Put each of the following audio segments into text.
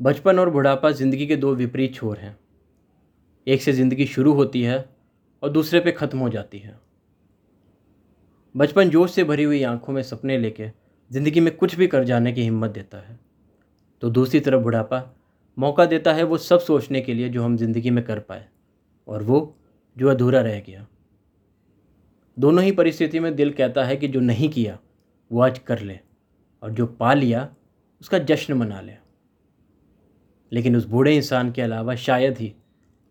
बचपन और बुढ़ापा ज़िंदगी के दो विपरीत छोर हैं। एक से ज़िंदगी शुरू होती है और दूसरे पे ख़त्म हो जाती है। बचपन जोश से भरी हुई आँखों में सपने लेके ज़िंदगी में कुछ भी कर जाने की हिम्मत देता है। तो दूसरी तरफ़ बुढ़ापा मौका देता है वो सब सोचने के लिए जो हम ज़िंदगी में कर पाए और वो जो अधूरा रह गया। दोनों ही परिस्थिति में दिल कहता है कि जो नहीं किया वो आज कर ले और जो पा लिया उसका जश्न मना ले। लेकिन उस बूढ़े इंसान के अलावा शायद ही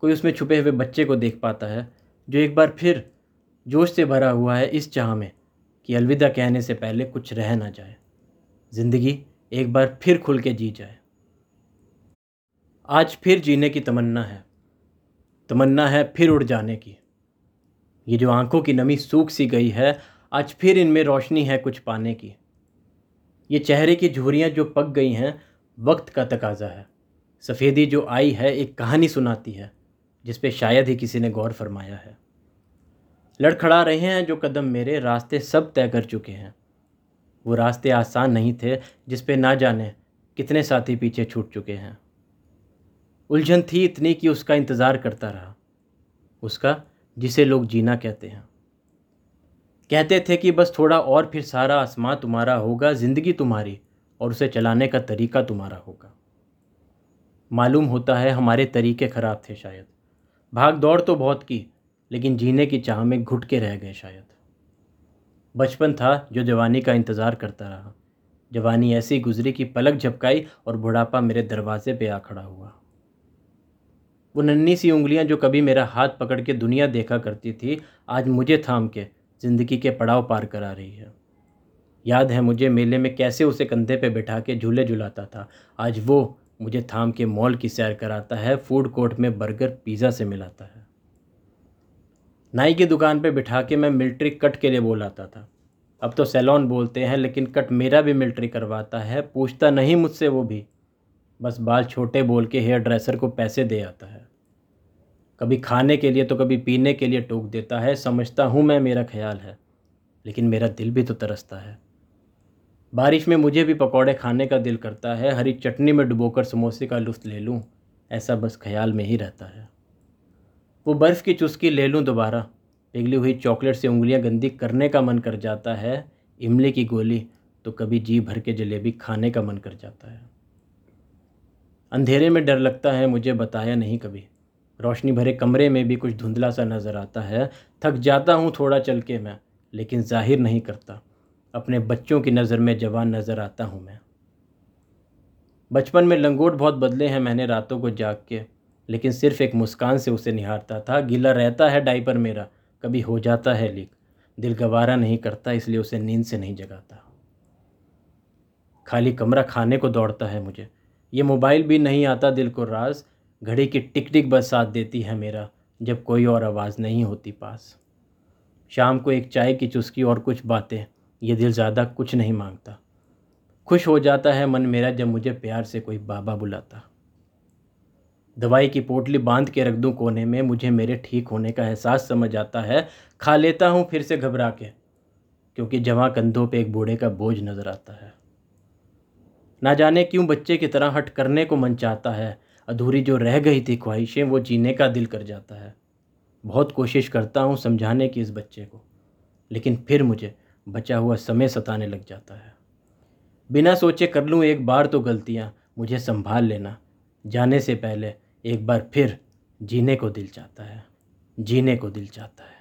कोई उसमें छुपे हुए बच्चे को देख पाता है, जो एक बार फिर जोश से भरा हुआ है इस चाह में कि अलविदा कहने से पहले कुछ रह ना जाए। ज़िंदगी एक बार फिर खुल के जी जाए। आज फिर जीने की तमन्ना है। तमन्ना है फिर उड़ जाने की। ये जो आँखों की नमी सूख सी गई है, आज फिर इनमें रोशनी है कुछ पाने की। ये चेहरे की झुरियाँ जो पक गई हैं, वक्त का तकाजा है। सफ़ेदी जो आई है, एक कहानी सुनाती है, जिस पे शायद ही किसी ने गौर फरमाया है। लड़खड़ा रहे हैं जो कदम मेरे, रास्ते सब तय कर चुके हैं। वो रास्ते आसान नहीं थे, जिस पे ना जाने कितने साथी पीछे छूट चुके हैं। उलझन थी इतनी कि उसका इंतज़ार करता रहा। उसका, जिसे लोग जीना कहते हैं। कहते थे कि बस थोड़ा और फिर सारा आसमां तुम्हारा होगा, ज़िंदगी तुम्हारी, और उसे चलाने का तरीका तुम्हारा होगा। मालूम होता है हमारे तरीके ख़राब थे शायद। भाग दौड़ तो बहुत की, लेकिन जीने की चाह में घुट के रह गए शायद। बचपन था जो जवानी का इंतज़ार करता रहा। जवानी ऐसी गुजरी कि पलक झपकाई और बुढ़ापा मेरे दरवाजे पे आ खड़ा हुआ। वो नन्ही सी उंगलियाँ जो कभी मेरा हाथ पकड़ के दुनिया देखा करती थी, आज मुझे थाम के ज़िंदगी के पड़ाव पार करा रही है। याद है मुझे मेले में कैसे उसे कंधे पे बैठा के झूले झुलाता था। आज वो मुझे थाम के मॉल की सैर कराता है, फ़ूड कोर्ट में बर्गर पिज़्ज़ा से मिलाता है। नाई की दुकान पे बिठा के मैं मिल्ट्री कट के लिए बोलाता था। अब तो सैलॉन बोलते हैं, लेकिन कट मेरा भी मिल्ट्री करवाता है, पूछता नहीं मुझसे वो भी। बस बाल छोटे बोल के हेयर ड्रेसर को पैसे दे आता है। कभी खाने के लिए तो कभी पीने के लिए टोक देता है, समझता हूँ मैं, मेरा ख्याल है। लेकिन मेरा दिल भी तो तरसता है। बारिश में मुझे भी पकौड़े खाने का दिल करता है, हरी चटनी में डुबोकर समोसे का लुत्फ़ ले लूँ, ऐसा बस ख्याल में ही रहता है। वो बर्फ़ की चुस्की ले लूँ दोबारा, पिघली हुई चॉकलेट से उंगलियाँ गंदी करने का मन कर जाता है, इमली की गोली तो कभी जी भर के जलेबी खाने का मन कर जाता है। अंधेरे में डर लगता है, मुझे बताया नहीं कभी। रोशनी भरे कमरे में भी कुछ धुंधला सा नज़र आता है, थक जाता हूँ थोड़ा चल के मैं, लेकिन ज़ाहिर नहीं करता। अपने बच्चों की नज़र में जवान नज़र आता हूँ मैं। बचपन में लंगोट बहुत बदले हैं मैंने रातों को जाग के, लेकिन सिर्फ़ एक मुस्कान से उसे निहारता था। गीला रहता है डाइपर मेरा, कभी हो जाता है लीक। दिल गवारा नहीं करता, इसलिए उसे नींद से नहीं जगाता। खाली कमरा खाने को दौड़ता है मुझे। ये मोबाइल भी नहीं आता दिल को राज, घड़ी की टिक टिक बस साथ देती है मेरा, जब कोई और आवाज़ नहीं होती पास। शाम को एक चाय की चुस्की और कुछ बातें ये दिल ज़्यादा कुछ नहीं माँगता। खुश हो जाता है मन मेरा जब मुझे प्यार से कोई बाबा बुलाता। दवाई की पोटली बाँध के रख दूँ कोने में, मुझे मेरे ठीक होने का एहसास समझ आता है। खा लेता हूँ, फिर से घबरा के, क्योंकि जवां कंधों पे एक बूढ़े का बोझ नज़र आता है। ना जाने क्यों बच्चे की तरह हट करने को मन चाहता है। अधूरी जो रह गई थी ख्वाहिशें, वो जीने का दिल कर जाता है। बहुत कोशिश करता हूँ समझाने की इस बच्चे को, लेकिन फिर मुझे बचा हुआ समय सताने लग जाता है। बिना सोचे कर लूँ एक बार तो गलतियाँ, मुझे संभाल लेना। जाने से पहले एक बार फिर जीने को दिल चाहता है। जीने को दिल चाहता है।